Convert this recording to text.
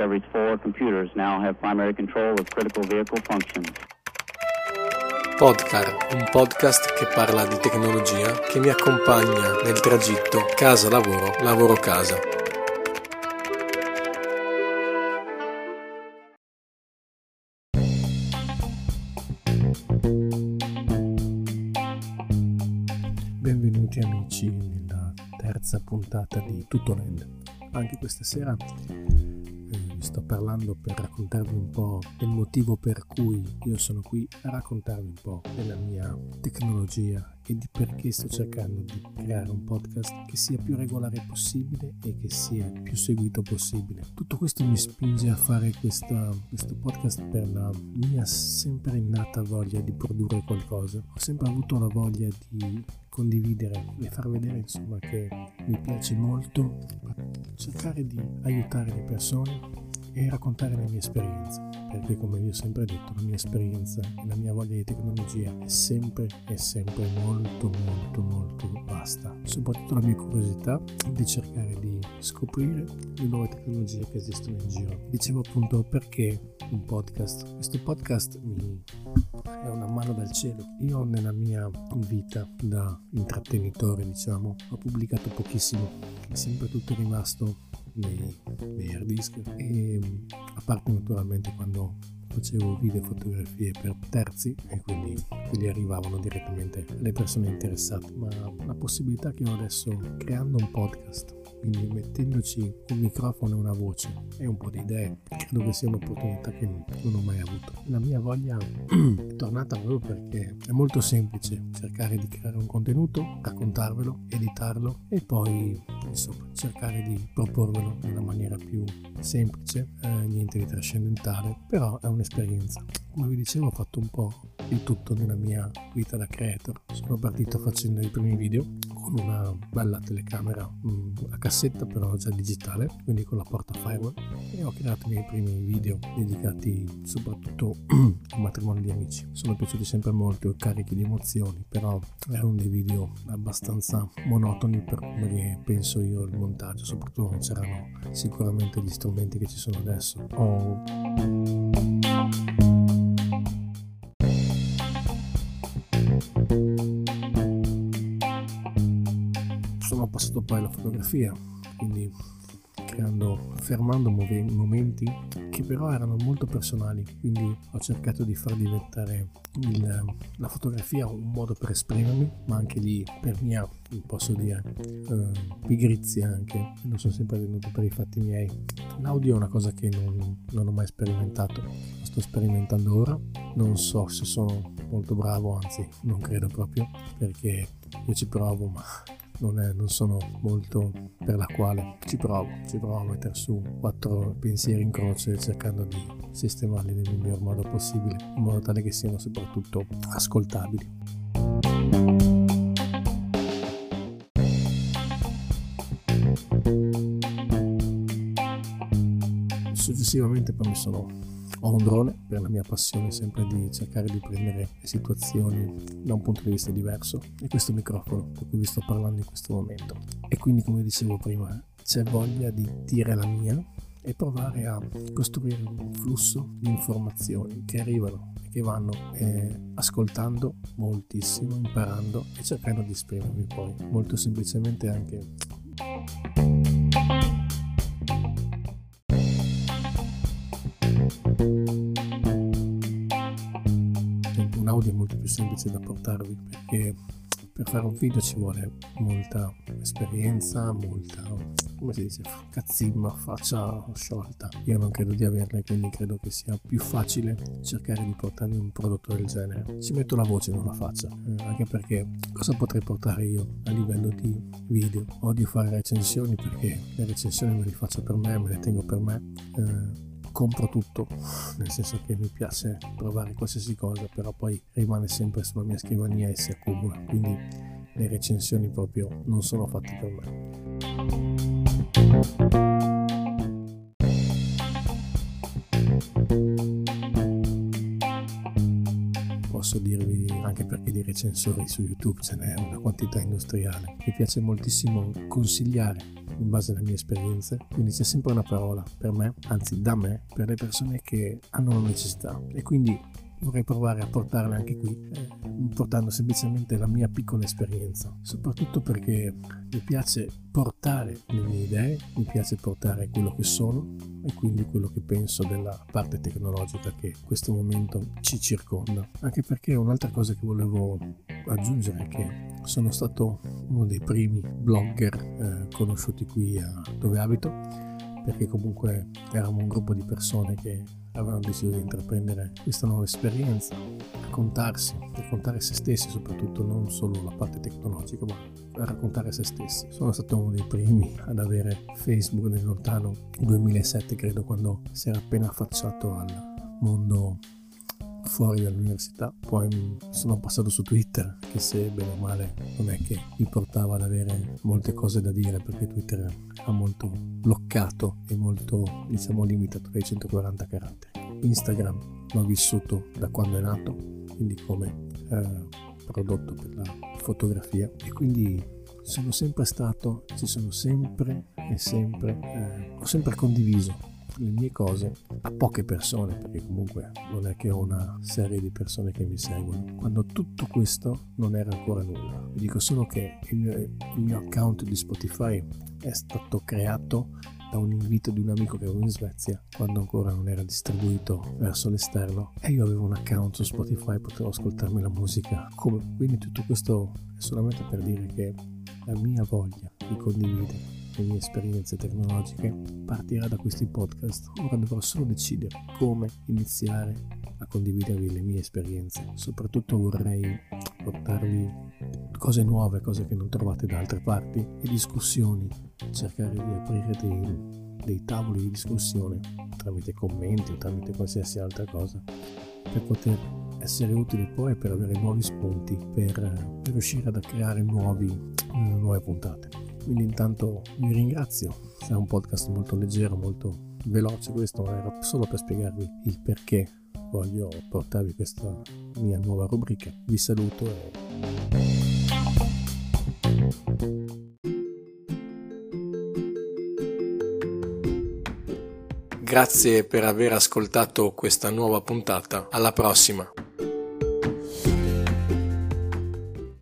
Discovery's four computers now have primary control of critical vehicle functions. Podcar, un podcast che parla di tecnologia che mi accompagna nel tragitto casa-lavoro, lavoro-casa. Benvenuti amici nella terza puntata di Tutto Land. Anche questa sera sto parlando per raccontarvi un po' del motivo per cui io sono qui a raccontarvi un po' della mia tecnologia e di perché sto cercando di creare un podcast che sia più regolare possibile e che sia più seguito possibile. Tutto questo mi spinge a fare questa, questo podcast per la mia sempre innata voglia di produrre qualcosa. Ho sempre avuto la voglia di condividere e far vedere insomma che mi piace molto cercare di aiutare le persone e raccontare le mie esperienze, perché come vi ho sempre detto, la mia esperienza e la mia voglia di tecnologia è sempre e sempre molto molto molto vasta, soprattutto la mia curiosità di cercare di scoprire le nuove tecnologie che esistono in giro. Dicevo appunto perché un podcast. Questo podcast mi è una mano dal cielo. Io nella mia vita da intrattenitore, diciamo, ho pubblicato pochissimo, è sempre tutto rimasto nei, nei hard disk. E a parte naturalmente quando facevo video e fotografie per terzi e quindi quelli arrivavano direttamente alle persone interessate. Ma la possibilità che ho adesso creando un podcast quindi mettendoci un microfono e una voce e un po' di idee credo che sia un'opportunità che non ho mai avuto. La mia voglia è tornata proprio perché è molto semplice cercare di creare un contenuto raccontarvelo editarlo e poi insomma cercare di proporvelo una maniera più semplice eh, niente di trascendentale però è un'esperienza. Come vi dicevo ho fatto un po' di tutto nella mia vita da creator. Sono partito facendo i primi video con una bella telecamera mh, a cassetta però già digitale quindi con la porta firewall. E ho creato i miei primi video dedicati soprattutto al matrimonio di amici. Sono piaciuti sempre molto carichi di emozioni però erano dei video abbastanza monotoni per come penso io il montaggio soprattutto non c'erano sicuramente gli strumenti che ci sono adesso. Ho passato poi alla fotografia, quindi creando, fermando momenti che però erano molto personali, quindi ho cercato di far diventare il, la fotografia un modo per esprimermi, ma anche lì per mia, posso dire, eh, pigrizia anche, non sono sempre venuto per i fatti miei. L'audio è una cosa che non, non ho mai sperimentato, lo sto sperimentando ora, non so se sono molto bravo, anzi non credo proprio, perché io ci provo, ma non, è, non, sono molto per la quale ci provo, ci provo a mettere su quattro pensieri in croce cercando di sistemarli nel miglior modo possibile, in modo tale che siano soprattutto ascoltabili. Successivamente poi mi sono ho un drone per la mia passione sempre di cercare di prendere le situazioni da un punto di vista diverso e questo microfono per cui vi sto parlando in questo momento. E quindi come dicevo prima c'è voglia di dire la mia e provare a costruire un flusso di informazioni che arrivano e che vanno eh, ascoltando moltissimo, imparando e cercando di esprimermi poi molto semplicemente anche un audio molto più semplice da portarvi perché per fare un video ci vuole molta esperienza, molta, come si dice, cazzimma, faccia sciolta. Io non credo di averla, quindi credo che sia più facile cercare di portarvi un prodotto del genere. Ci metto la voce, non la faccia, eh, anche perché cosa potrei portare io a livello di video? Odio fare recensioni perché le recensioni me le faccio per me, me le tengo per me. Eh, compro tutto, nel senso che mi piace provare qualsiasi cosa, però poi rimane sempre sulla mia scrivania e si accumula, quindi le recensioni proprio non sono fatte per me. Posso dirvi anche perché di recensori su YouTube ce n'è una quantità industriale. Mi piace moltissimo consigliare in base alle mie esperienze, quindi c'è sempre una parola per me, anzi da me, per le persone che hanno una necessità. E quindi vorrei provare a portarle anche qui, eh, portando semplicemente la mia piccola esperienza, soprattutto perché mi piace portare le mie idee, mi piace portare quello che sono e quindi quello che penso della parte tecnologica che in questo momento ci circonda. Anche perché un'altra cosa che volevo aggiungere è che sono stato uno dei primi blogger eh, conosciuti qui a dove abito perché comunque eravamo un gruppo di persone che avevano deciso di intraprendere questa nuova esperienza, raccontarsi, raccontare se stessi soprattutto, non solo la parte tecnologica, ma raccontare se stessi. Sono stato uno dei primi ad avere Facebook nel lontano 2007, credo, quando si era appena affacciato al mondo fuori dall'università. Poi sono passato su Twitter, che se bene o male non è che mi portava ad avere molte cose da dire, perché Twitter era molto bloccato e molto, diciamo, limitato dai 140 caratteri. Instagram l'ho vissuto da quando è nato, quindi come eh, prodotto per la fotografia e quindi sono sempre stato, ci sono sempre e sempre, eh, ho sempre condiviso le mie cose a poche persone, perché comunque non è che ho una serie di persone che mi seguono, quando tutto questo non era ancora nulla. Vi dico solo che il mio, il mio account di Spotify è stato creato da un invito di un amico che avevo in Svezia quando ancora non era distribuito verso l'esterno. E io avevo un account su Spotify potevo ascoltarmi la musica. Come quindi tutto questo è solamente per dire che la mia voglia di condividere le mie esperienze tecnologiche partirà da questi podcast. Ora dovrò solo decidere come iniziare a condividervi le mie esperienze. Soprattutto vorrei portarvi cose nuove, cose che non trovate da altre parti e discussioni. Cercare di aprire dei, dei tavoli di discussione tramite commenti o tramite qualsiasi altra cosa per poter essere utili poi per avere nuovi spunti per, per riuscire a creare nuovi, nuove puntate. Quindi intanto vi ringrazio, è un podcast molto leggero, molto veloce questo, ma era solo per spiegarvi il perché voglio portarvi questa mia nuova rubrica. Vi saluto e... Grazie per aver ascoltato questa nuova puntata. Alla prossima!